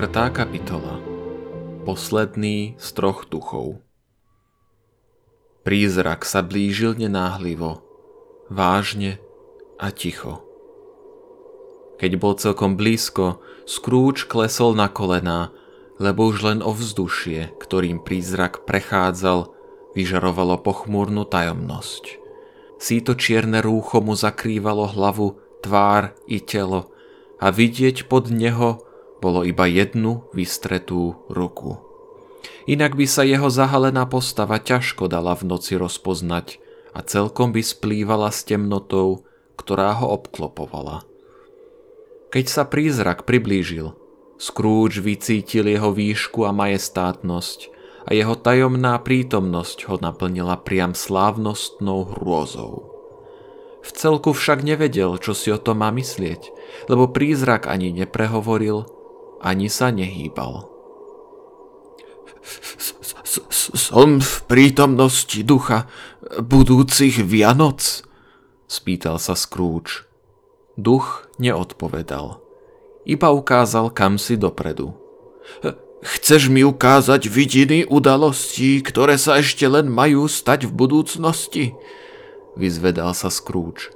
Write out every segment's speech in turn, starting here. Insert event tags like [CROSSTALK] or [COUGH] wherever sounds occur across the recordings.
Štvrtá kapitola Posledný z troch duchov Prízrak sa blížil nenáhlivo, vážne a ticho. Keď bol celkom blízko, Scrooge klesol na kolená, lebo už len ovzdušie, ktorým prízrak prechádzal, vyžarovalo pochmúrnu tajomnosť. Síto čierne rúcho mu zakrývalo hlavu, tvár i telo a vidieť pod neho bolo iba jednu vystretú ruku. Inak by sa jeho zahalená postava ťažko dala v noci rozpoznať a celkom by splývala s temnotou, ktorá ho obklopovala. Keď sa prízrak priblížil, Scrooge vycítil jeho výšku a majestátnosť a jeho tajomná prítomnosť ho naplnila priam slávnostnou hrôzou. V celku však nevedel, čo si o tom má myslieť, lebo prízrak ani neprehovoril, ani sa nehýbal. Som v prítomnosti ducha budúcich Vianoc? Spýtal sa Scrooge. Duch neodpovedal. Iba ukázal kam si dopredu. Chceš mi ukázať vidiny udalostí, ktoré sa ešte len majú stať v budúcnosti? Vyzvedal sa Scrooge.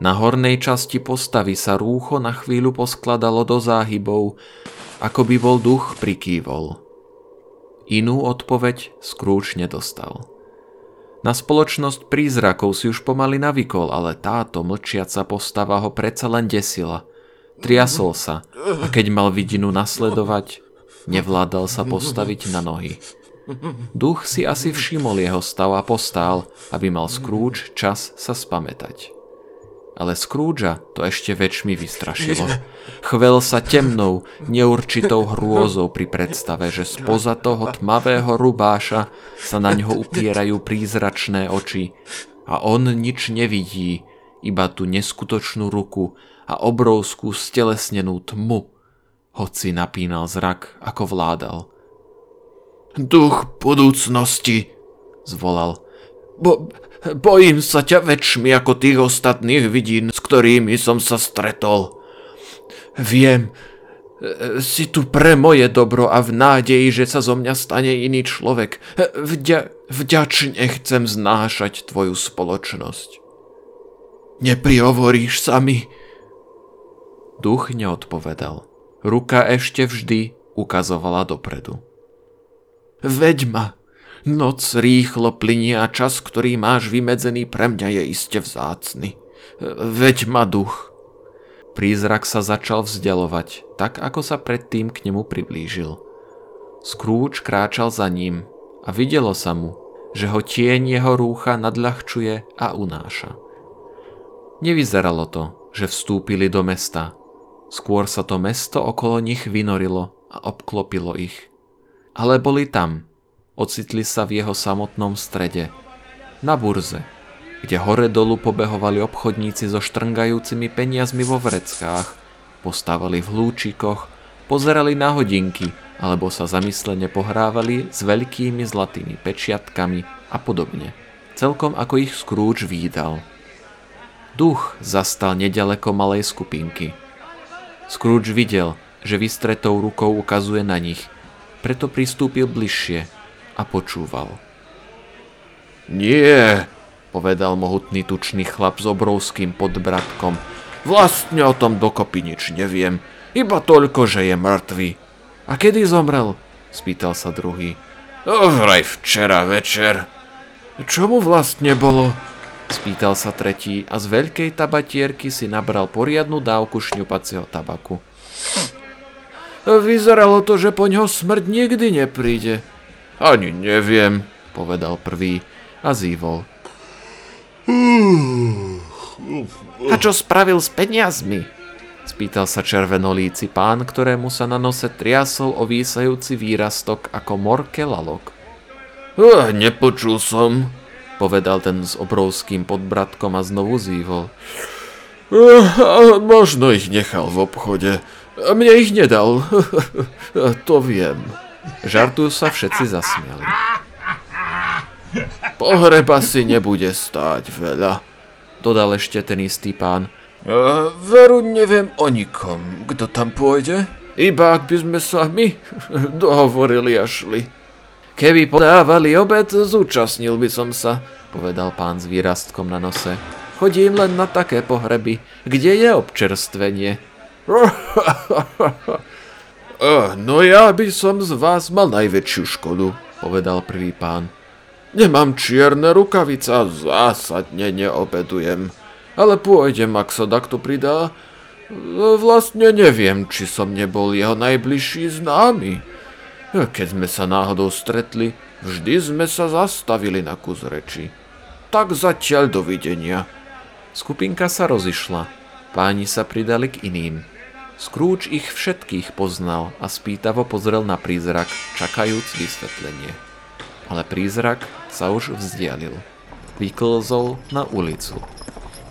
Na hornej časti postavy sa rúcho na chvíľu poskladalo do záhybov ako by bol duch prikývol. Inú odpoveď Scrooge nedostal. Na spoločnosť prízrakov si už pomaly navykol, ale táto mlčiaca postava ho predsa len desila. Triasol sa a keď mal vidinu nasledovať, nevládal sa postaviť na nohy. Duch si asi všimol jeho stav a postál, aby mal Scrooge čas sa spamätať. Ale Scroogea to ešte väčšmi vystrašilo. Chvel sa temnou, neurčitou hrôzou pri predstave, že spoza toho tmavého rubáša sa na ňo upierajú prízračné oči a on nič nevidí, iba tú neskutočnú ruku a obrovskú stelesnenú tmu, hoci napínal zrak, ako vládal. Duch budúcnosti, zvolal. Bo, Bojím sa ťa väčšmi ako tých ostatných vidín, s ktorými som sa stretol. Viem, si tu pre moje dobro a v nádeji, že sa zo mňa stane iný človek. Vďa, vďačne chcem znášať tvoju spoločnosť. Neprihovoríš sa mi? Duch neodpovedal. Ruka ešte vždy ukazovala dopredu. Veď ma, Noc rýchlo plinie a čas, ktorý máš vymedzený pre mňa je iste vzácny. Veď ma duch. Prízrak sa začal vzdialovať, tak ako sa predtým k nemu priblížil. Scrooge kráčal za ním a videlo sa mu, že ho tieň jeho rúcha nadľahčuje a unáša. Nevyzeralo to, že vstúpili do mesta. Skôr sa to mesto okolo nich vynorilo a obklopilo ich. Ale boli tam, Ocitli sa v jeho samotnom strede, na burze, kde hore dolu pobehovali obchodníci so štrngajúcimi peniazmi vo vreckách, postávali v hlúčikoch, pozerali na hodinky alebo sa zamyslene pohrávali s veľkými zlatými pečiatkami a podobne. Celkom ako ich Scrooge výdal. Duch zastal nedaleko malej skupinky. Scrooge videl, že vystretou rukou ukazuje na nich, preto pristúpil bližšie a počúval. Nie, povedal mohutný tučný chlap s obrovským podbratkom. Vlastne o tom dokopy nič neviem, iba toľko, že je mŕtvy. A kedy zomrel? spýtal sa druhý. Vraj včera večer. Čo mu vlastne bolo? Spýtal sa tretí a z veľkej tabatierky si nabral poriadnu dávku šňupacieho tabaku. Vyzeralo to, že po ňo smrť nikdy nepríde, ani neviem, povedal prvý a zývol. A čo spravil s peniazmi? Spýtal sa červenolíci pán, ktorému sa na nose triasol ovísajúci výrastok ako morke lalok. Uh, nepočul som, povedal ten s obrovským podbratkom a znovu zývol. Uh, možno ich nechal v obchode. Mne ich nedal, [LAUGHS] to viem. Žartu sa všetci zasmiali. Pohreba si nebude stáť veľa, dodal ešte ten istý pán. veru neviem o nikom, kto tam pôjde. Iba ak by sme sa my [LAUGHS] dohovorili a šli. Keby podávali obed, zúčastnil by som sa, povedal pán s výrastkom na nose. Chodím len na také pohreby, kde je občerstvenie. [LAUGHS] no ja by som z vás mal najväčšiu škodu, povedal prvý pán. Nemám čierne rukavice a zásadne neobedujem. Ale pôjdem, ak sa takto pridá. Vlastne neviem, či som nebol jeho najbližší známy. Keď sme sa náhodou stretli, vždy sme sa zastavili na kus reči. Tak zatiaľ dovidenia. Skupinka sa rozišla. Páni sa pridali k iným. Scrooge ich všetkých poznal a spýtavo pozrel na prízrak, čakajúc vysvetlenie. Ale prízrak sa už vzdialil. Vyklzol na ulicu.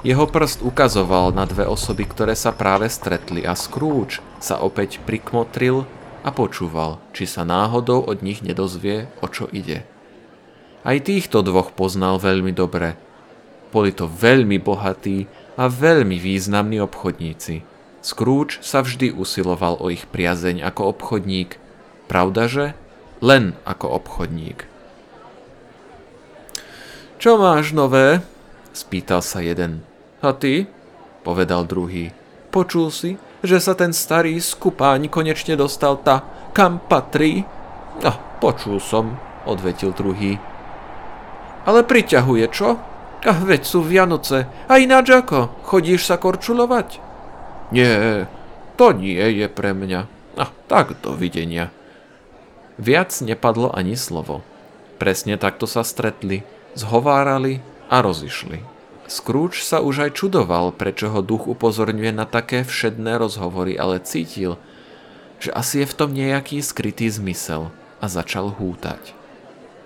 Jeho prst ukazoval na dve osoby, ktoré sa práve stretli a Scrooge sa opäť prikmotril a počúval, či sa náhodou od nich nedozvie, o čo ide. Aj týchto dvoch poznal veľmi dobre. Boli to veľmi bohatí a veľmi významní obchodníci. Scrooge sa vždy usiloval o ich priazeň ako obchodník, pravdaže? Len ako obchodník. Čo máš nové? spýtal sa jeden. A ty? povedal druhý. Počul si, že sa ten starý skupáň konečne dostal ta, kam patrí? No, počul som, odvetil druhý. Ale priťahuje, čo? A veď sú Vianoce. A ináč ako? Chodíš sa korčulovať? Nie, to nie je pre mňa. A tak dovidenia. Viac nepadlo ani slovo. Presne takto sa stretli, zhovárali a rozišli. Scrooge sa už aj čudoval, prečo ho duch upozorňuje na také všedné rozhovory, ale cítil, že asi je v tom nejaký skrytý zmysel a začal hútať.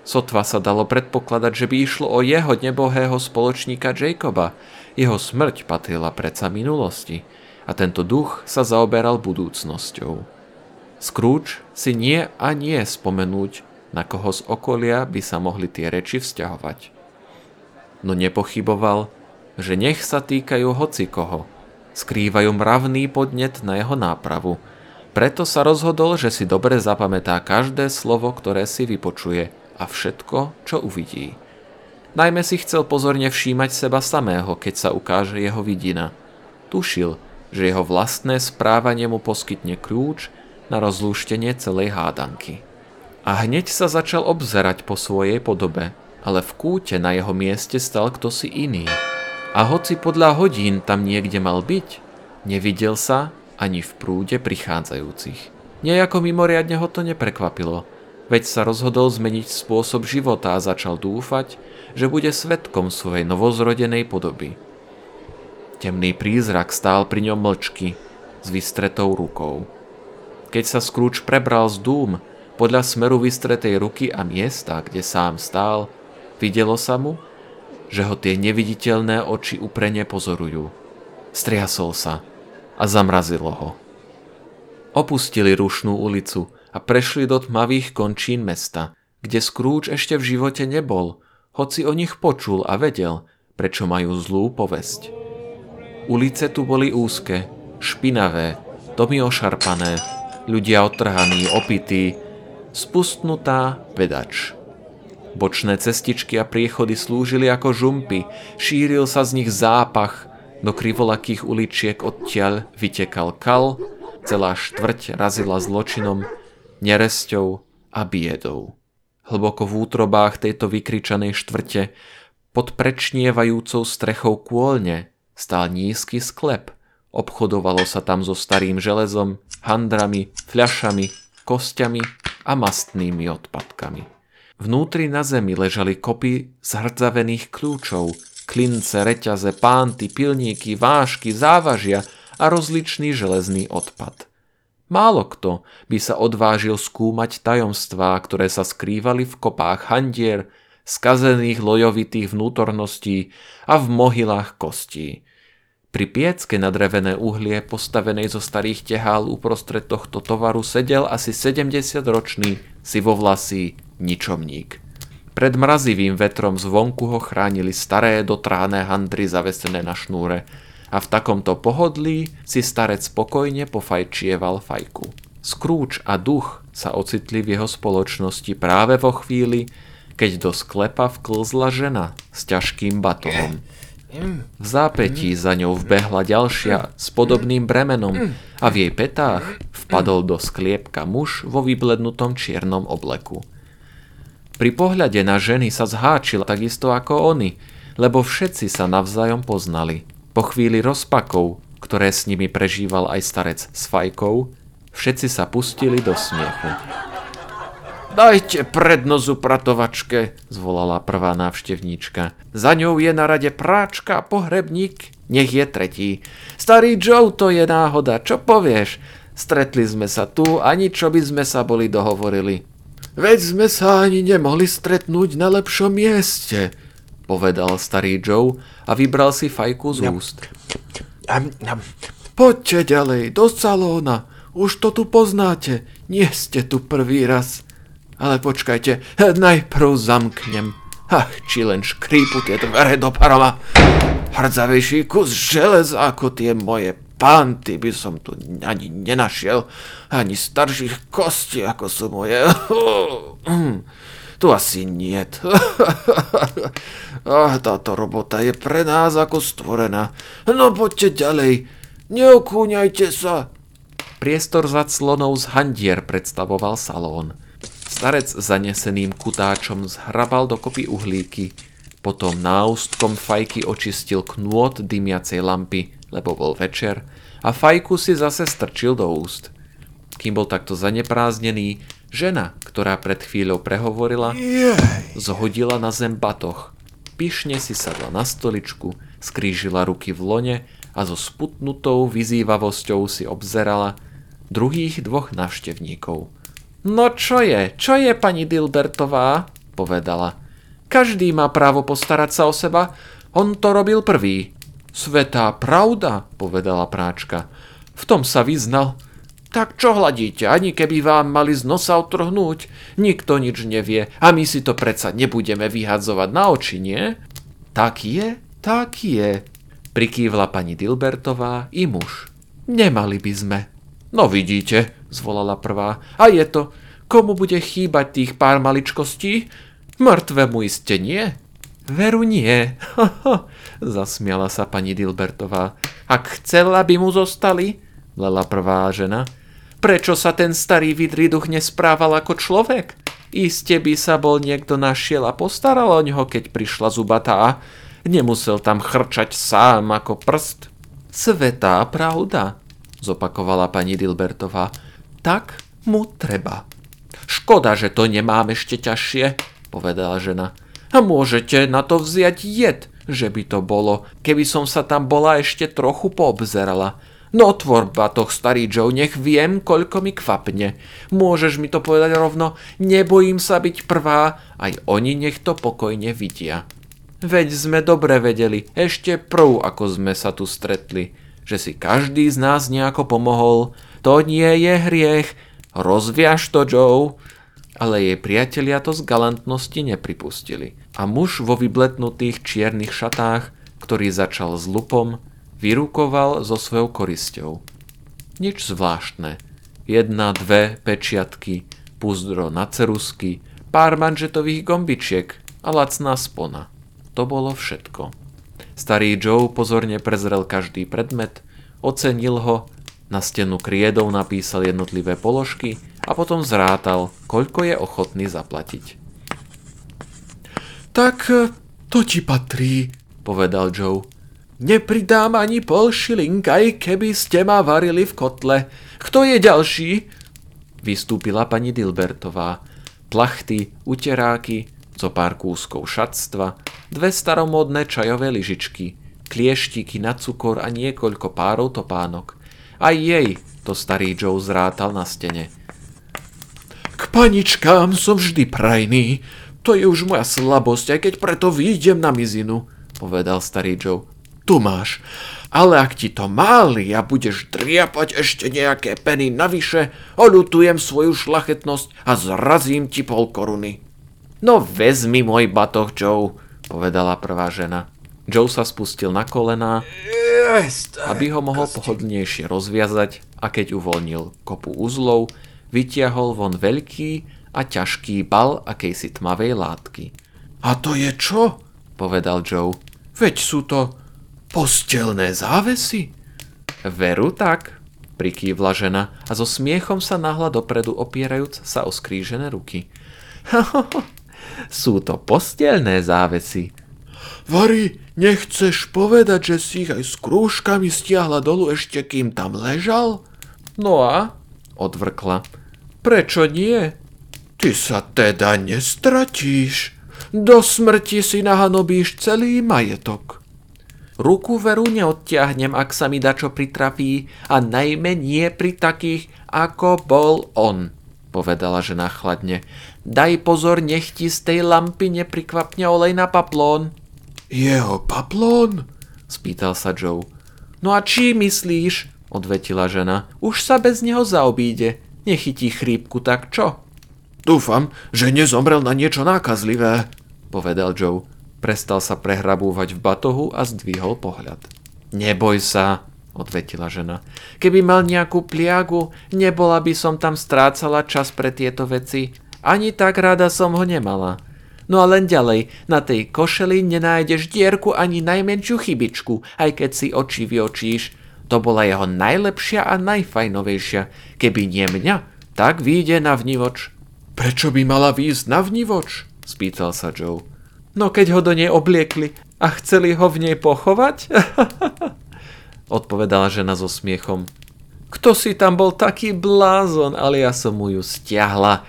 Sotva sa dalo predpokladať, že by išlo o jeho nebohého spoločníka Jacoba. Jeho smrť patrila predsa minulosti a tento duch sa zaoberal budúcnosťou. Scrooge si nie a nie spomenúť, na koho z okolia by sa mohli tie reči vzťahovať no nepochyboval, že nech sa týkajú hocikoho. Skrývajú mravný podnet na jeho nápravu. Preto sa rozhodol, že si dobre zapamätá každé slovo, ktoré si vypočuje a všetko, čo uvidí. Najmä si chcel pozorne všímať seba samého, keď sa ukáže jeho vidina. Tušil, že jeho vlastné správanie mu poskytne kľúč na rozlúštenie celej hádanky. A hneď sa začal obzerať po svojej podobe, ale v kúte na jeho mieste stal kto si iný. A hoci podľa hodín tam niekde mal byť, nevidel sa ani v prúde prichádzajúcich. Nejako mimoriadne ho to neprekvapilo, veď sa rozhodol zmeniť spôsob života a začal dúfať, že bude svetkom svojej novozrodenej podoby. Temný prízrak stál pri ňom mlčky, s vystretou rukou. Keď sa Scrooge prebral z dúm, podľa smeru vystretej ruky a miesta, kde sám stál, Videlo sa mu, že ho tie neviditeľné oči uprene pozorujú. Striasol sa a zamrazilo ho. Opustili rušnú ulicu a prešli do tmavých končín mesta, kde Scrooge ešte v živote nebol, hoci o nich počul a vedel, prečo majú zlú povesť. Ulice tu boli úzke, špinavé, domy ošarpané, ľudia otrhaní, opití, spustnutá vedač. Bočné cestičky a priechody slúžili ako žumpy, šíril sa z nich zápach, do krivolakých uličiek odtiaľ vytekal kal, celá štvrť razila zločinom, neresťou a biedou. Hlboko v útrobách tejto vykričanej štvrte, pod prečnievajúcou strechou kôlne, stál nízky sklep. Obchodovalo sa tam so starým železom, handrami, fľašami, kostiami a mastnými odpadkami. Vnútri na zemi ležali kopy zhrdzavených kľúčov, klince, reťaze, pánty, pilníky, vážky, závažia a rozličný železný odpad. Málo kto by sa odvážil skúmať tajomstvá, ktoré sa skrývali v kopách handier, skazených lojovitých vnútorností a v mohylách kostí. Pri piecke na drevené uhlie postavenej zo starých tehál uprostred tohto tovaru sedel asi 70-ročný sivovlasý ničomník. Pred mrazivým vetrom zvonku ho chránili staré dotráné handry zavesené na šnúre a v takomto pohodlí si starec spokojne pofajčieval fajku. Scrooge a duch sa ocitli v jeho spoločnosti práve vo chvíli, keď do sklepa vklzla žena s ťažkým batohom. V zápetí za ňou vbehla ďalšia s podobným bremenom a v jej petách vpadol do skliepka muž vo vyblednutom čiernom obleku. Pri pohľade na ženy sa zháčil takisto ako oni, lebo všetci sa navzájom poznali. Po chvíli rozpakov, ktoré s nimi prežíval aj starec s fajkou, Všetci sa pustili do smiechu. Dajte prednosť upratovačke, zvolala prvá návštevníčka. Za ňou je na rade práčka a pohrebník, nech je tretí. Starý Joe, to je náhoda, čo povieš? Stretli sme sa tu, ani čo by sme sa boli dohovorili. Veď sme sa ani nemohli stretnúť na lepšom mieste, povedal starý Joe a vybral si fajku z úst. Poďte ďalej, do salóna, už to tu poznáte, nie ste tu prvý raz. Ale počkajte, najprv zamknem. Ach, či len škrípu tie dvere do paroma. Hrdzavejší kus železa ako tie moje panty by som tu ani nenašiel. Ani starších kostí ako sú moje. [CLEARS THROAT] Tu asi niet. [LAUGHS] Táto robota je pre nás ako stvorená. No poďte ďalej. Neokúňajte sa. Priestor za clonou z handier predstavoval salón. Starec zaneseným kutáčom zhrabal dokopy uhlíky, potom náustkom fajky očistil knôt dymiacej lampy, lebo bol večer, a fajku si zase strčil do úst. Kým bol takto zanepráznený, žena, ktorá pred chvíľou prehovorila, zhodila na zem batoch. Pyšne si sadla na stoličku, skrížila ruky v lone a so sputnutou vyzývavosťou si obzerala, druhých dvoch navštevníkov. No čo je, čo je pani Dilbertová? povedala. Každý má právo postarať sa o seba, on to robil prvý. Svetá pravda, povedala práčka. V tom sa vyznal. Tak čo hladíte, ani keby vám mali z nosa otrhnúť? Nikto nič nevie a my si to predsa nebudeme vyhadzovať na oči, nie? Tak je, tak je, prikývla pani Dilbertová i muž. Nemali by sme. No vidíte, zvolala prvá. A je to, komu bude chýbať tých pár maličkostí? Mŕtvemu iste nie? Veru nie, [LAUGHS] zasmiala sa pani Dilbertová. Ak chcela by mu zostali, lela prvá žena. Prečo sa ten starý vidrý duch nesprával ako človek? Iste by sa bol niekto našiel a postaral o ňoho, keď prišla zubatá. Nemusel tam chrčať sám ako prst. Svetá pravda, zopakovala pani Dilbertová. Tak mu treba. Škoda, že to nemám ešte ťažšie, povedala žena. A môžete na to vziať jed, že by to bolo, keby som sa tam bola ešte trochu poobzerala. No tvor batoh, starý Joe, nech viem, koľko mi kvapne. Môžeš mi to povedať rovno, nebojím sa byť prvá, aj oni nech to pokojne vidia. Veď sme dobre vedeli, ešte prv, ako sme sa tu stretli že si každý z nás nejako pomohol. To nie je hriech. Rozviaž to, Joe. Ale jej priatelia to z galantnosti nepripustili. A muž vo vybletnutých čiernych šatách, ktorý začal s lupom, vyrukoval so svojou korisťou. Nič zvláštne. Jedna, dve pečiatky, púzdro na cerusky, pár manžetových gombičiek a lacná spona. To bolo všetko. Starý Joe pozorne prezrel každý predmet, ocenil ho, na stenu kriedou napísal jednotlivé položky a potom zrátal, koľko je ochotný zaplatiť. Tak e, to ti patrí, povedal Joe. Nepridám ani pol šilink, aj keby ste ma varili v kotle. Kto je ďalší? Vystúpila pani Dilbertová. Plachty, uteráky, co pár kúskov šatstva, dve staromódne čajové lyžičky, klieštiky na cukor a niekoľko párov topánok. Aj jej to starý Joe zrátal na stene. K paničkám som vždy prajný. To je už moja slabosť, aj keď preto výjdem na mizinu, povedal starý Joe. Tu máš. Ale ak ti to máli a budeš driapať ešte nejaké peny navyše, oľutujem svoju šlachetnosť a zrazím ti pol koruny. No vezmi môj batoh, Joe, povedala prvá žena. Joe sa spustil na kolená, aby ho mohol pohodlnejšie rozviazať a keď uvoľnil kopu uzlov, vytiahol von veľký a ťažký bal akejsi tmavej látky. A to je čo? povedal Joe. Veď sú to postelné závesy. Veru tak, prikývla žena a so smiechom sa nahla dopredu opierajúc sa o skrížené ruky. [LAUGHS] sú to postelné závesy. Vary, nechceš povedať, že si ich aj s krúžkami stiahla dolu ešte kým tam ležal? No a? Odvrkla. Prečo nie? Ty sa teda nestratíš. Do smrti si nahanobíš celý majetok. Ruku veru neodtiahnem, ak sa mi dačo pritrafí a najmä nie pri takých, ako bol on, povedala žena chladne. Daj pozor, nech ti z tej lampy neprikvapne olej na paplón. Jeho paplón? spýtal sa Joe. No a či myslíš, odvetila žena, už sa bez neho zaobíde. Nechytí chrípku, tak čo? Dúfam, že nezomrel na niečo nákazlivé, povedal Joe. Prestal sa prehrabúvať v batohu a zdvihol pohľad. Neboj sa, odvetila žena. Keby mal nejakú pliagu, nebola by som tam strácala čas pre tieto veci. Ani tak rada som ho nemala. No a len ďalej, na tej košeli nenájdeš dierku ani najmenšiu chybičku, aj keď si oči vyočíš. To bola jeho najlepšia a najfajnovejšia. Keby nie mňa, tak vyjde na vnivoč. Prečo by mala výjsť na vnivoč? spýtal sa Joe. No keď ho do nej obliekli a chceli ho v nej pochovať? [LAUGHS] Odpovedala žena so smiechom. Kto si tam bol taký blázon, ale ja som mu ju stiahla.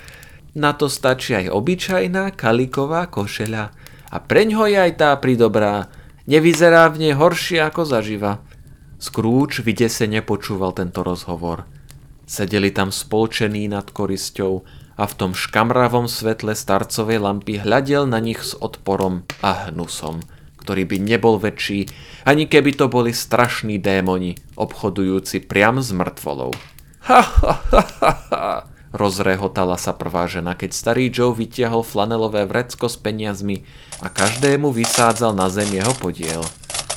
Na to stačí aj obyčajná kaliková košeľa. A preňho je aj tá pridobrá. Nevyzerá v nej horšie ako zaživa. Scrooge vydesene počúval tento rozhovor. Sedeli tam spolčení nad korisťou a v tom škamravom svetle starcovej lampy hľadel na nich s odporom a hnusom, ktorý by nebol väčší, ani keby to boli strašní démoni, obchodujúci priam s mŕtvolou. Ha, ha, ha, ha, ha, rozrehotala sa prvá žena, keď starý Joe vytiahol flanelové vrecko s peniazmi a každému vysádzal na zem jeho podiel.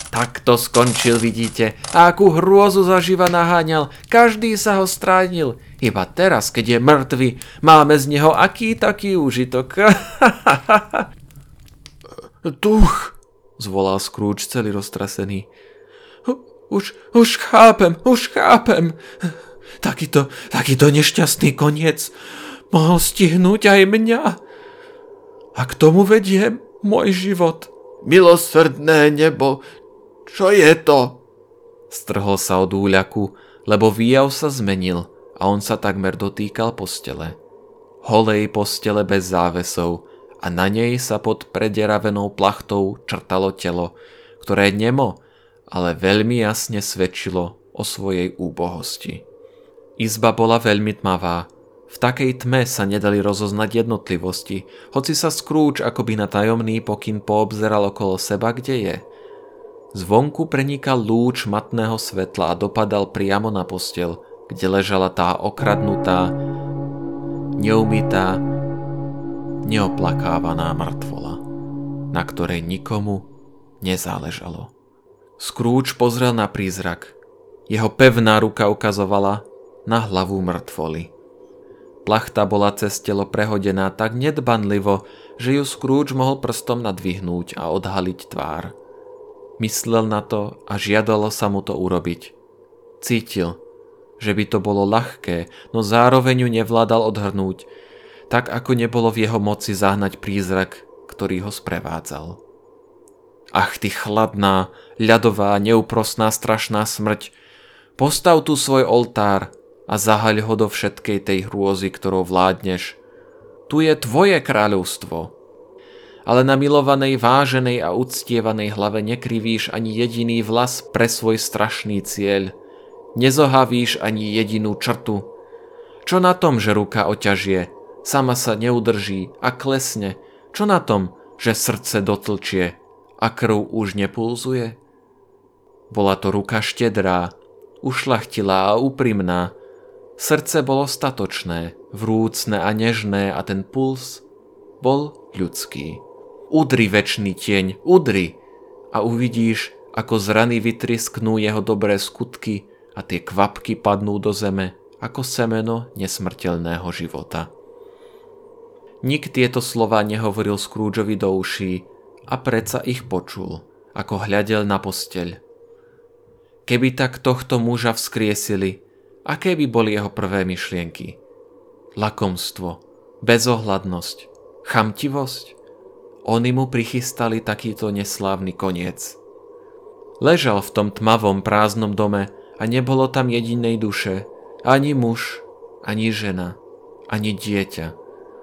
Tak to skončil, vidíte. A akú hrôzu zaživa naháňal. Každý sa ho stránil. Iba teraz, keď je mŕtvy, máme z neho aký taký úžitok. [LAUGHS] Duch, zvolal Scrooge celý roztrasený. Už, už chápem, už chápem. Takýto, takýto nešťastný koniec mohol stihnúť aj mňa. A k tomu vedie môj život. Milosrdné nebo, čo je to? Strhol sa od úľaku, lebo výjav sa zmenil a on sa takmer dotýkal postele. Holej postele bez závesov a na nej sa pod prederavenou plachtou črtalo telo, ktoré nemo, ale veľmi jasne svedčilo o svojej úbohosti. Izba bola veľmi tmavá, v takej tme sa nedali rozoznať jednotlivosti, hoci sa Scrooge akoby na tajomný pokyn poobzeral okolo seba, kde je – Zvonku prenikal lúč matného svetla a dopadal priamo na postel, kde ležala tá okradnutá, neumytá, neoplakávaná mŕtvola, na ktorej nikomu nezáležalo. Scrooge pozrel na prízrak. Jeho pevná ruka ukazovala na hlavu mŕtvoly. Plachta bola cez telo prehodená tak nedbanlivo, že ju Scrooge mohol prstom nadvihnúť a odhaliť tvár. Myslel na to a žiadalo sa mu to urobiť. Cítil, že by to bolo ľahké, no zároveň ju nevládal odhrnúť, tak ako nebolo v jeho moci zahnať prízrak, ktorý ho sprevádzal. Ach, ty chladná, ľadová, neúprosná, strašná smrť, postav tu svoj oltár a zahaľ ho do všetkej tej hrôzy, ktorou vládneš. Tu je tvoje kráľovstvo ale na milovanej, váženej a uctievanej hlave nekrivíš ani jediný vlas pre svoj strašný cieľ. Nezohavíš ani jedinú črtu. Čo na tom, že ruka oťažie, sama sa neudrží a klesne? Čo na tom, že srdce dotlčie a krv už nepulzuje? Bola to ruka štedrá, ušlachtilá a úprimná. Srdce bolo statočné, vrúcne a nežné a ten puls bol ľudský. Udri väčší tieň, udri a uvidíš, ako z rany vytrisknú jeho dobré skutky a tie kvapky padnú do zeme ako semeno nesmrteľného života. Nik tieto slova nehovoril Scroogeovi do uší a predsa ich počul, ako hľadel na posteľ. Keby tak tohto muža vzkriesili, aké by boli jeho prvé myšlienky? Lakomstvo, bezohľadnosť, chamtivosť? Oni mu prichystali takýto neslávny koniec. Ležal v tom tmavom prázdnom dome a nebolo tam jedinej duše, ani muž, ani žena, ani dieťa,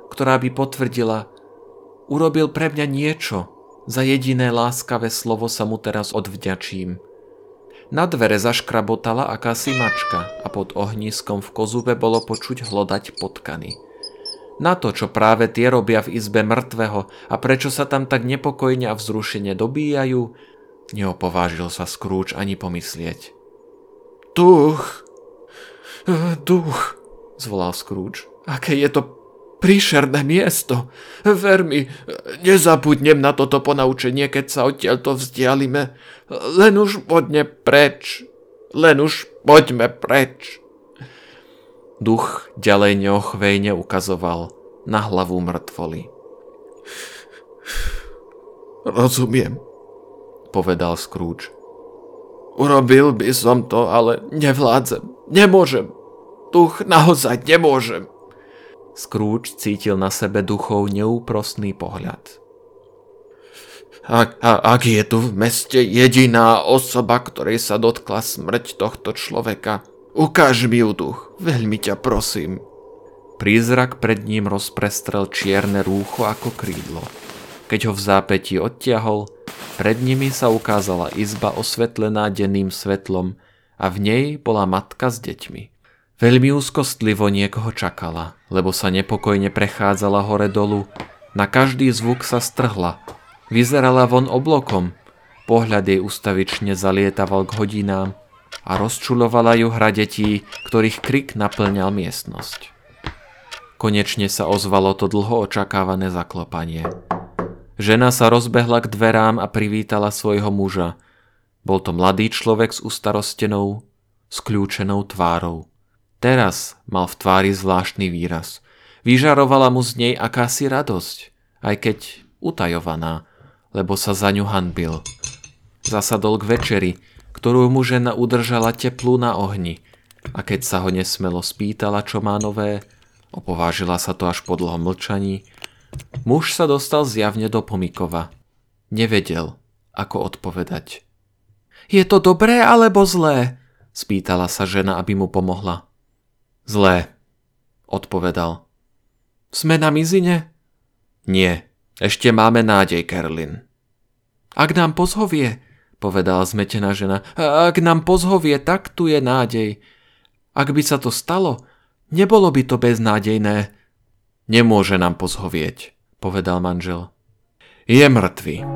ktorá by potvrdila, urobil pre mňa niečo, za jediné láskavé slovo sa mu teraz odvďačím. Na dvere zaškrabotala akási mačka a pod ohniskom v kozube bolo počuť hlodať potkany. Na to, čo práve tie robia v izbe mŕtvého a prečo sa tam tak nepokojne a vzrušene dobíjajú, neopovážil sa Scrooge ani pomyslieť. Duch, duch, zvolal Scrooge. Aké je to príšerné miesto. Ver mi, nezabudnem na toto ponaučenie, keď sa odtiaľto vzdialime. Len už poďme preč. Len už poďme preč. Duch ďalej neochvejne ukazoval na hlavu mŕtvoly. Rozumiem, povedal Scrooge. Urobil by som to, ale nevládzem. Nemôžem. Duch naozaj nemôžem. Scrooge cítil na sebe duchov neúprostný pohľad. Ak, a, ak je tu v meste jediná osoba, ktorej sa dotkla smrť tohto človeka, ukáž mi ju duch, veľmi ťa prosím. Prízrak pred ním rozprestrel čierne rúcho ako krídlo. Keď ho v zápäti odtiahol, pred nimi sa ukázala izba osvetlená denným svetlom a v nej bola matka s deťmi. Veľmi úzkostlivo niekoho čakala, lebo sa nepokojne prechádzala hore dolu. Na každý zvuk sa strhla. Vyzerala von oblokom. Pohľad jej ustavične zalietaval k hodinám a rozčulovala ju hra detí, ktorých krik naplňal miestnosť. Konečne sa ozvalo to dlho očakávané zaklopanie. Žena sa rozbehla k dverám a privítala svojho muža. Bol to mladý človek s ustarostenou, skľúčenou tvárou. Teraz mal v tvári zvláštny výraz. Vyžarovala mu z nej akási radosť, aj keď utajovaná, lebo sa za ňu hanbil. Zasadol k večeri, ktorú mu žena udržala teplú na ohni a keď sa ho nesmelo spýtala, čo má nové, opovážila sa to až po dlhom mlčaní, muž sa dostal zjavne do pomikova. Nevedel, ako odpovedať. Je to dobré alebo zlé? Spýtala sa žena, aby mu pomohla. Zlé, odpovedal. Sme na mizine? Nie, ešte máme nádej, Kerlin. Ak nám pozhovie, povedala zmetená žena, ak nám pozhovie, tak tu je nádej. Ak by sa to stalo, nebolo by to beznádejné. Nemôže nám pozhovieť, povedal manžel. Je mŕtvy.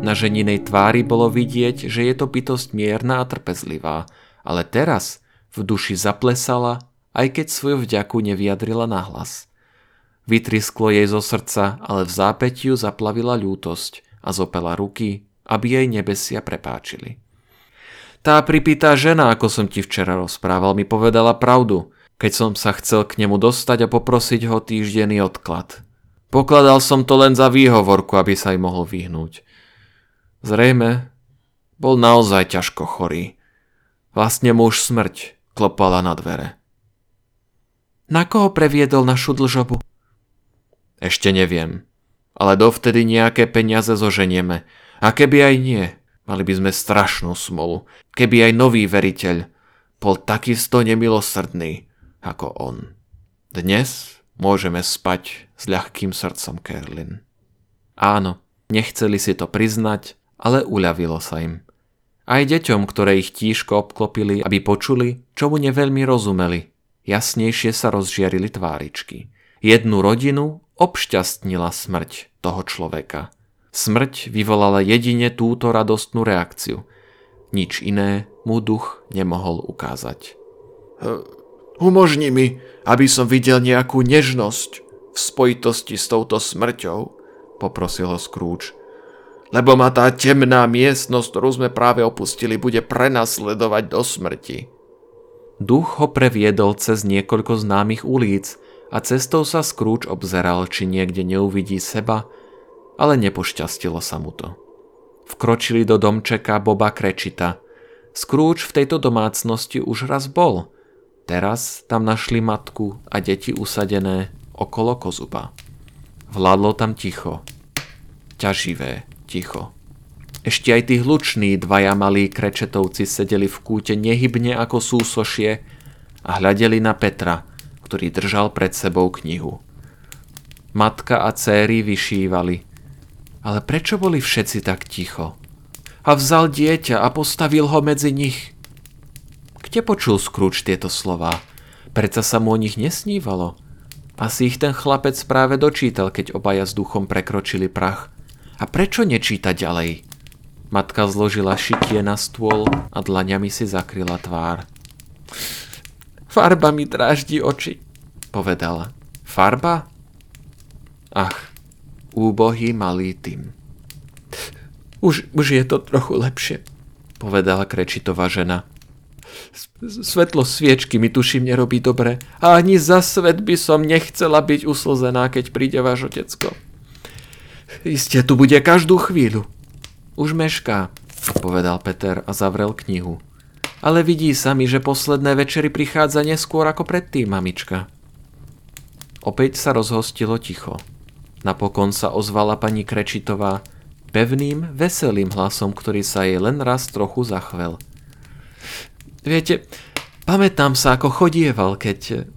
Na ženinej tvári bolo vidieť, že je to bytosť mierna a trpezlivá, ale teraz v duši zaplesala aj keď svoju vďaku nevyjadrila nahlas. Vytrisklo jej zo srdca, ale v zápätiu zaplavila ľútosť a zopela ruky, aby jej nebesia prepáčili. Tá pripýtá žena, ako som ti včera rozprával, mi povedala pravdu, keď som sa chcel k nemu dostať a poprosiť ho týždenný odklad. Pokladal som to len za výhovorku, aby sa jej mohol vyhnúť. Zrejme, bol naozaj ťažko chorý. Vlastne muž smrť klopala na dvere. Na koho previedol našu dlžobu? Ešte neviem, ale dovtedy nejaké peniaze zoženieme. A keby aj nie, mali by sme strašnú smolu. Keby aj nový veriteľ bol takisto nemilosrdný ako on. Dnes môžeme spať s ľahkým srdcom, Kerlin. Áno, nechceli si to priznať, ale uľavilo sa im. Aj deťom, ktoré ich tížko obklopili, aby počuli, čomu neveľmi rozumeli, Jasnejšie sa rozžiarili tváričky. Jednu rodinu obšťastnila smrť toho človeka. Smrť vyvolala jedine túto radostnú reakciu. Nič iné mu duch nemohol ukázať. Umožni mi, aby som videl nejakú nežnosť v spojitosti s touto smrťou, poprosil ho Scrooge. Lebo ma tá temná miestnosť, ktorú sme práve opustili, bude prenasledovať do smrti. Duch ho previedol cez niekoľko známych ulic a cestou sa Scrooge obzeral, či niekde neuvidí seba, ale nepošťastilo sa mu to. Vkročili do domčeka Boba Krečita. Scrooge v tejto domácnosti už raz bol. Teraz tam našli matku a deti usadené okolo kozuba. Vládlo tam ticho. Ťaživé ticho. Ešte aj tí hluční dvaja malí krečetovci sedeli v kúte nehybne ako súsošie a hľadeli na Petra, ktorý držal pred sebou knihu. Matka a céry vyšívali. Ale prečo boli všetci tak ticho? A vzal dieťa a postavil ho medzi nich. Kde počul Scrooge tieto slova? Preca sa mu o nich nesnívalo. Asi ich ten chlapec práve dočítal, keď obaja s duchom prekročili prach. A prečo nečíta ďalej? Matka zložila šitie na stôl a dlaňami si zakryla tvár. Farba mi dráždi oči, povedala. Farba? Ach, úbohý malý tým. Už, už je to trochu lepšie, povedala Krečitová žena. Svetlo sviečky mi tuším nerobí dobre a ani za svet by som nechcela byť uslzená, keď príde váš otecko. Isté tu bude každú chvíľu, už mešká, povedal Peter a zavrel knihu. Ale vidí sa mi, že posledné večery prichádza neskôr ako predtým, mamička. Opäť sa rozhostilo ticho. Napokon sa ozvala pani Krečitová pevným, veselým hlasom, ktorý sa jej len raz trochu zachvel. Viete, pamätám sa, ako chodieval, keď...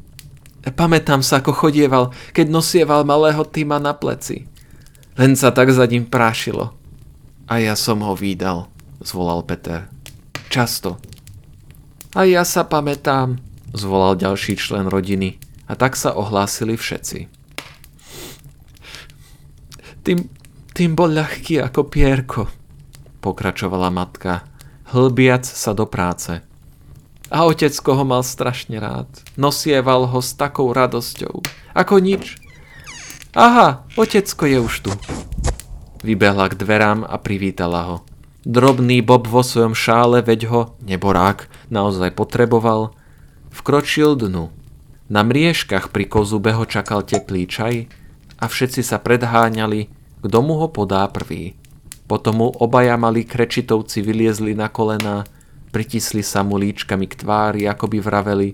Pamätám sa, ako chodieval, keď nosieval malého Tima na pleci. Len sa tak za ním prášilo. A ja som ho výdal, zvolal Peter. Často. A ja sa pamätám, zvolal ďalší člen rodiny a tak sa ohlásili všetci. Tým, tým bol ľahký ako pierko, pokračovala matka, hlbiac sa do práce. A otecko ho mal strašne rád. Nosieval ho s takou radosťou. Ako nič. Aha, otecko je už tu. Vybehla k dverám a privítala ho. Drobný Bob vo svojom šále, veď ho, neborák, naozaj potreboval, vkročil dnu. Na mriežkach pri kozube ho čakal teplý čaj a všetci sa predháňali, kto mu ho podá prvý. Potom mu obaja malí krečitovci vyliezli na kolená, pritisli sa mu líčkami k tvári, ako by vraveli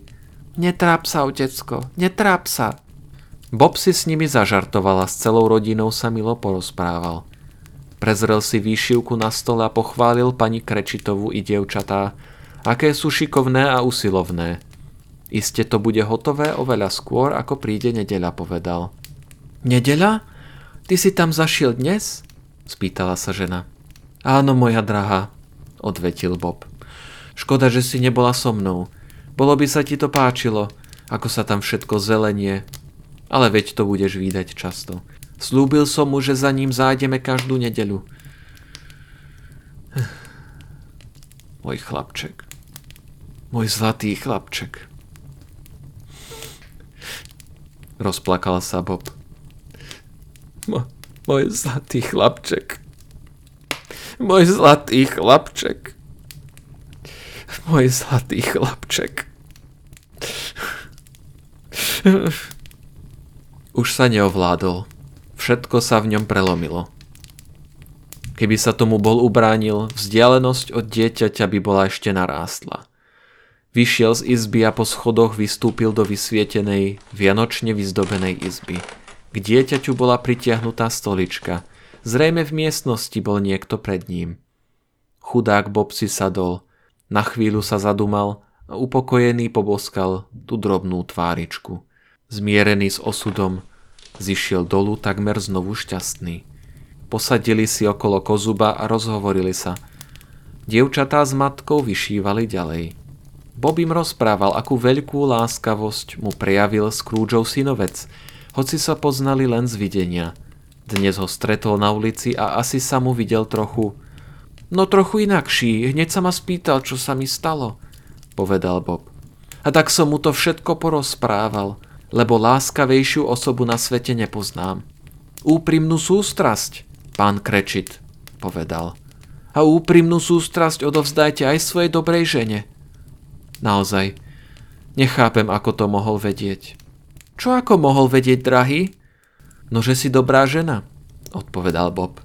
Netráp sa, otecko, netráp sa. Bob si s nimi zažartoval a s celou rodinou sa milo porozprával. Prezrel si výšivku na stole a pochválil pani Krečitovu i dievčatá, aké sú šikovné a usilovné. Iste to bude hotové oveľa skôr, ako príde nedeľa, povedal. Nedeľa? Ty si tam zašiel dnes? spýtala sa žena. Áno, moja drahá, odvetil Bob. Škoda, že si nebola so mnou. Bolo by sa ti to páčilo, ako sa tam všetko zelenie. Ale veď to budeš výdať často. Slúbil som mu, že za ním zájdeme každú nedeľu. [SIGHS] Môj chlapček. Môj zlatý chlapček. Rozplakal sa Bob. Mo, môj zlatý chlapček. Môj zlatý chlapček. Môj zlatý chlapček. [SIGHS] Už sa neovládol. Všetko sa v ňom prelomilo. Keby sa tomu bol ubránil, vzdialenosť od dieťaťa by bola ešte narástla. Vyšiel z izby a po schodoch vystúpil do vysvietenej, vianočne vyzdobenej izby. K dieťaťu bola pritiahnutá stolička. Zrejme v miestnosti bol niekto pred ním. Chudák Bob si sadol, na chvíľu sa zadumal a upokojený poboskal tú drobnú tváričku. Zmierený s osudom, zišiel dolu takmer znovu šťastný. Posadili si okolo kozuba a rozhovorili sa. Dievčatá s matkou vyšívali ďalej. Bob im rozprával, akú veľkú láskavosť mu prejavil Scroogeov synovec, hoci sa poznali len z videnia. Dnes ho stretol na ulici a asi sa mu videl trochu... No trochu inakší, hneď sa ma spýtal, čo sa mi stalo, povedal Bob. A tak som mu to všetko porozprával – lebo láskavejšiu osobu na svete nepoznám. Úprimnú sústrasť, pán Krečit, povedal. A úprimnú sústrasť odovzdajte aj svojej dobrej žene. Naozaj, Nechápem, ako to mohol vedieť. Čo ako mohol vedieť, drahý? No, že si dobrá žena, odpovedal Bob.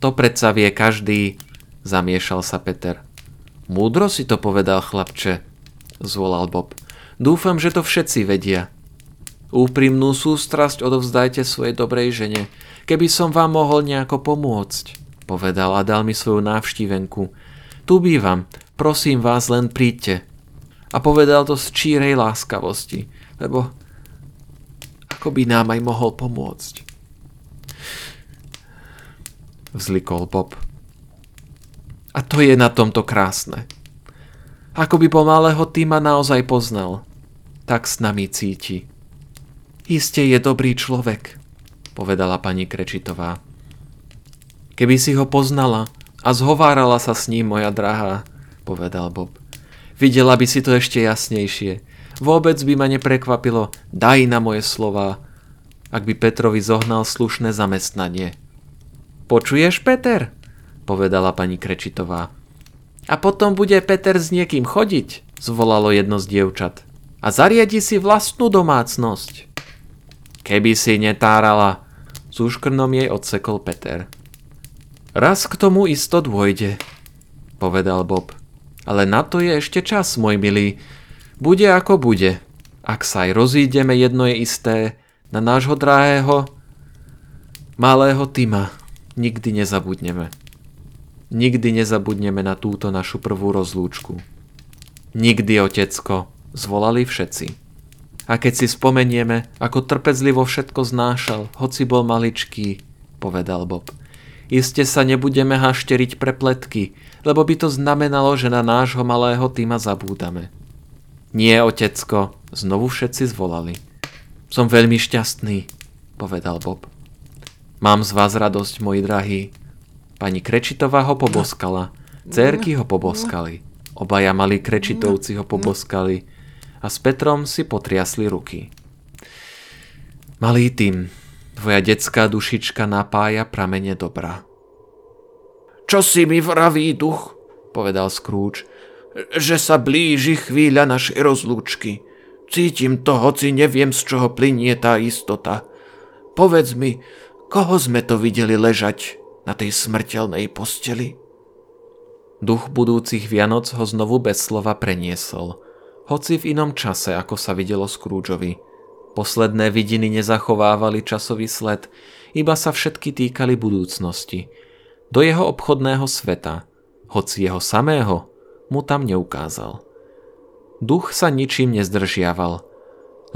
To predsa vie každý, zamiešal sa Peter. Múdro si to povedal, chlapče, zvolal Bob. Dúfam, že to všetci vedia. Úprimnú sústrasť odovzdajte svojej dobrej žene, keby som vám mohol nejako pomôcť, povedal a dal mi svoju návštivenku. Tu bývam, prosím vás, len príďte. A povedal to z čírej láskavosti, lebo ako by nám aj mohol pomôcť. Vzlikol Bob. A to je na tomto krásne. Ako by pomalého týma naozaj poznal, tak s nami cíti. Iste je dobrý človek, povedala pani Krečitová. Keby si ho poznala a zhovárala sa s ním, moja drahá, povedal Bob. Videla by si to ešte jasnejšie. Vôbec by ma neprekvapilo, daj na moje slova, ak by Petrovi zohnal slušné zamestnanie. Počuješ, Peter? povedala pani Krečitová. A potom bude Peter s niekým chodiť, zvolalo jedno z dievčat. A zariadi si vlastnú domácnosť. Keby si netárala, s úškrnom jej odsekol Peter. Raz k tomu isto dôjde, povedal Bob. Ale na to je ešte čas, môj milý. Bude ako bude. Ak sa aj rozídeme, jedno je isté, na nášho drahého malého Tima nikdy nezabudneme. Nikdy nezabudneme na túto našu prvú rozlúčku. Nikdy, otecko, zvolali všetci. A keď si spomenieme, ako trpezlivo všetko znášal, hoci bol maličký, povedal Bob. Iste sa nebudeme hašteriť pre pletky, lebo by to znamenalo, že na nášho malého týma zabúdame. Nie, otecko, znovu všetci zvolali. Som veľmi šťastný, povedal Bob. Mám z vás radosť, môj drahý. Pani Krečitová ho poboskala, cérky ho poboskali, obaja malí Krečitovci ho poboskali a s Petrom si potriasli ruky. Malý tým, tvoja detská dušička napája pramene dobra. Čo si mi vraví duch, povedal Scrooge, že sa blíži chvíľa našej rozlúčky. Cítim to, hoci neviem, z čoho plinie tá istota. Povedz mi, koho sme to videli ležať na tej smrteľnej posteli? Duch budúcich Vianoc ho znovu bez slova preniesol, hoci v inom čase, ako sa videlo Scroogeovi. Posledné vidiny nezachovávali časový sled, iba sa všetky týkali budúcnosti – do jeho obchodného sveta, hoci jeho samého mu tam neukázal. Duch sa ničím nezdržiaval.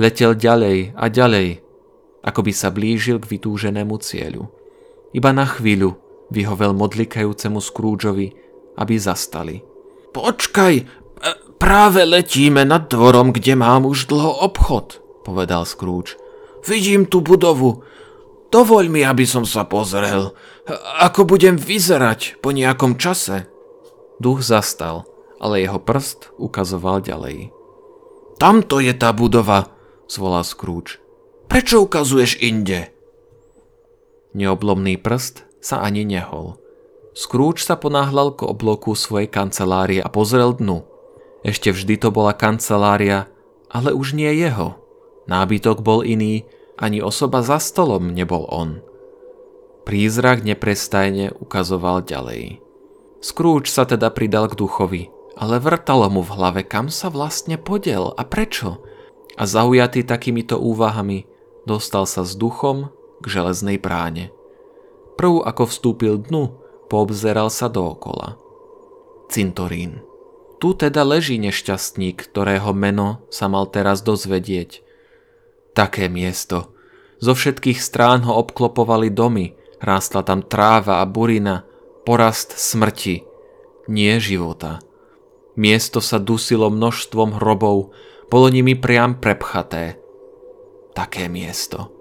Letel ďalej a ďalej, ako by sa blížil k vytúženému cieľu. Iba na chvíľu vyhovel modlikajúcemu Scroogeovi, aby zastali. Počkaj, práve letíme nad dvorom, kde mám už dlho obchod, povedal Scrooge. Vidím tú budovu, Dovoľ mi, aby som sa pozrel, ako budem vyzerať po nejakom čase. Duch zastal, ale jeho prst ukazoval ďalej. Tamto je tá budova, zvolal Scrooge. Prečo ukazuješ inde? Neoblomný prst sa ani nehol. Scrooge sa ponáhľal k obloku svojej kancelárie a pozrel dnu. Ešte vždy to bola kancelária, ale už nie jeho. Nábytok bol iný, ani osoba za stolom nebol on. Prízrak neprestajne ukazoval ďalej. Scrooge sa teda pridal k duchovi, ale vrtalo mu v hlave, kam sa vlastne podel a prečo. A zaujatý takýmito úvahami, dostal sa s duchom k železnej bráne. Prv ako vstúpil dnu, poobzeral sa dookola. Cintorín. Tu teda leží nešťastník, ktorého meno sa mal teraz dozvedieť. Také miesto. Zo všetkých strán ho obklopovali domy, rástla tam tráva a burina, porast smrti, nie života. Miesto sa dusilo množstvom hrobov, bolo nimi priam prepchaté. Také miesto.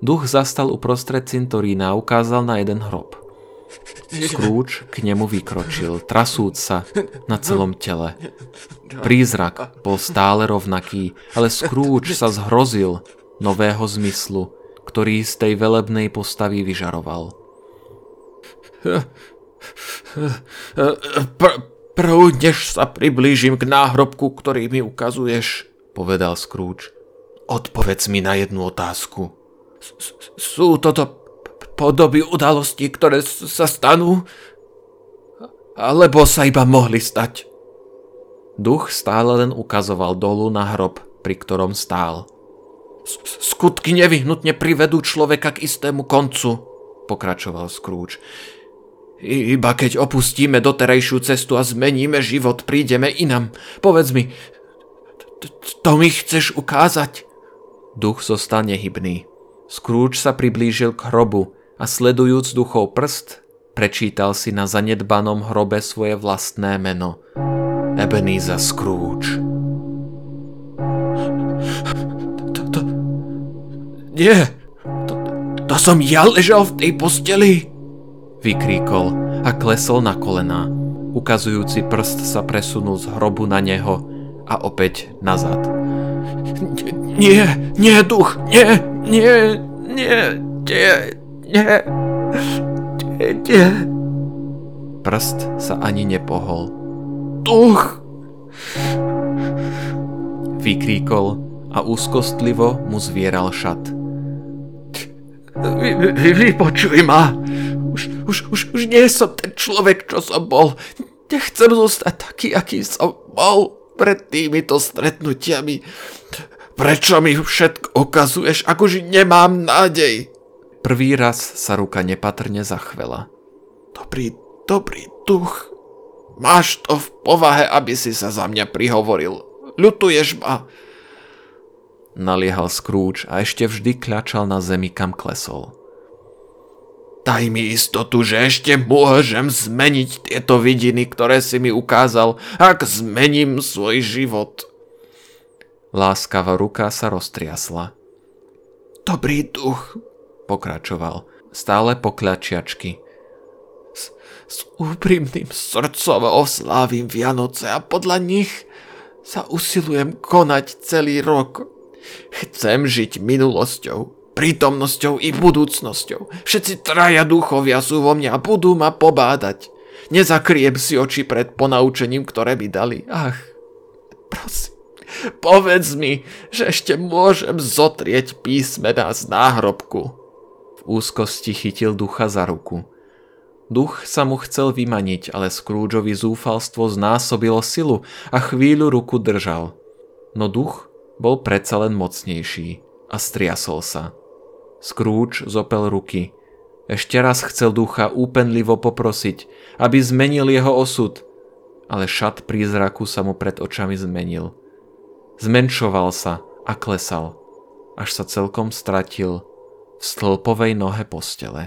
Duch zastal uprostred cintorína a ukázal na jeden hrob. Scrooge k nemu vykročil, trasúc sa na celom tele. Prízrak bol stále rovnaký, ale Scrooge sa zhrozil nového zmyslu, ktorý z tej velebnej postavy vyžaroval. Pr- prv než sa priblížim k náhrobku, ktorý mi ukazuješ, povedal Scrooge. Odpovedz mi na jednu otázku. Sú toto podoby udalostí, ktoré sa stanú? Alebo sa iba mohli stať? Duch stále len ukazoval dolu na hrob, pri ktorom stál. Skutky nevyhnutne privedú človeka k istému koncu, pokračoval Scrooge. Iba keď opustíme doterajšiu cestu a zmeníme život, prídeme inam. Povedz mi, to mi chceš ukázať? Duch zostal nehybný. Scrooge sa priblížil k hrobu a sledujúc duchov prst, prečítal si na zanedbanom hrobe svoje vlastné meno. Ebenezer Scrooge. To, to, nie, to, to som ja ležal v tej posteli vykríkol a klesol na kolená. Ukazujúci prst sa presunul z hrobu na neho a opäť nazad. Nie, nie, duch, nie, nie, nie, nie, nie, nie. Prst sa ani nepohol. Duch! Vykríkol a úzkostlivo mu zvieral šat. Vy, vy, vypočuj ma! Už, už, už, už nie som ten človek, čo som bol. Nechcem zostať taký, aký som bol pred týmito stretnutiami. Prečo mi všetko ukazuješ, akože nemám nádej? Prvý raz sa ruka nepatrne zachvela. Dobrý, dobrý duch. Máš to v povahe, aby si sa za mňa prihovoril. Ľutuješ ma. Naliehal Scrooge a ešte vždy kľačal na zemi, kam klesol. Daj mi istotu, že ešte môžem zmeniť tieto vidiny, ktoré si mi ukázal, ak zmením svoj život. Láskavá ruka sa roztriasla. Dobrý duch, pokračoval, stále pokľačiačky. S, s úprimným srdcom oslávim Vianoce a podľa nich sa usilujem konať celý rok. Chcem žiť minulosťou, prítomnosťou i budúcnosťou. Všetci traja duchovia sú vo mne a budú ma pobádať. Nezakriem si oči pred ponaučením, ktoré by dali. Ach, prosím, povedz mi, že ešte môžem zotrieť písmená z náhrobku. V úzkosti chytil ducha za ruku. Duch sa mu chcel vymaniť, ale Scroogeovi zúfalstvo znásobilo silu a chvíľu ruku držal. No duch bol predsa len mocnejší a striasol sa. Scrooge zopel ruky. Ešte raz chcel ducha úpenlivo poprosiť, aby zmenil jeho osud, ale šat prízraku sa mu pred očami zmenil. Zmenšoval sa a klesal, až sa celkom stratil stĺpovej nohe postele.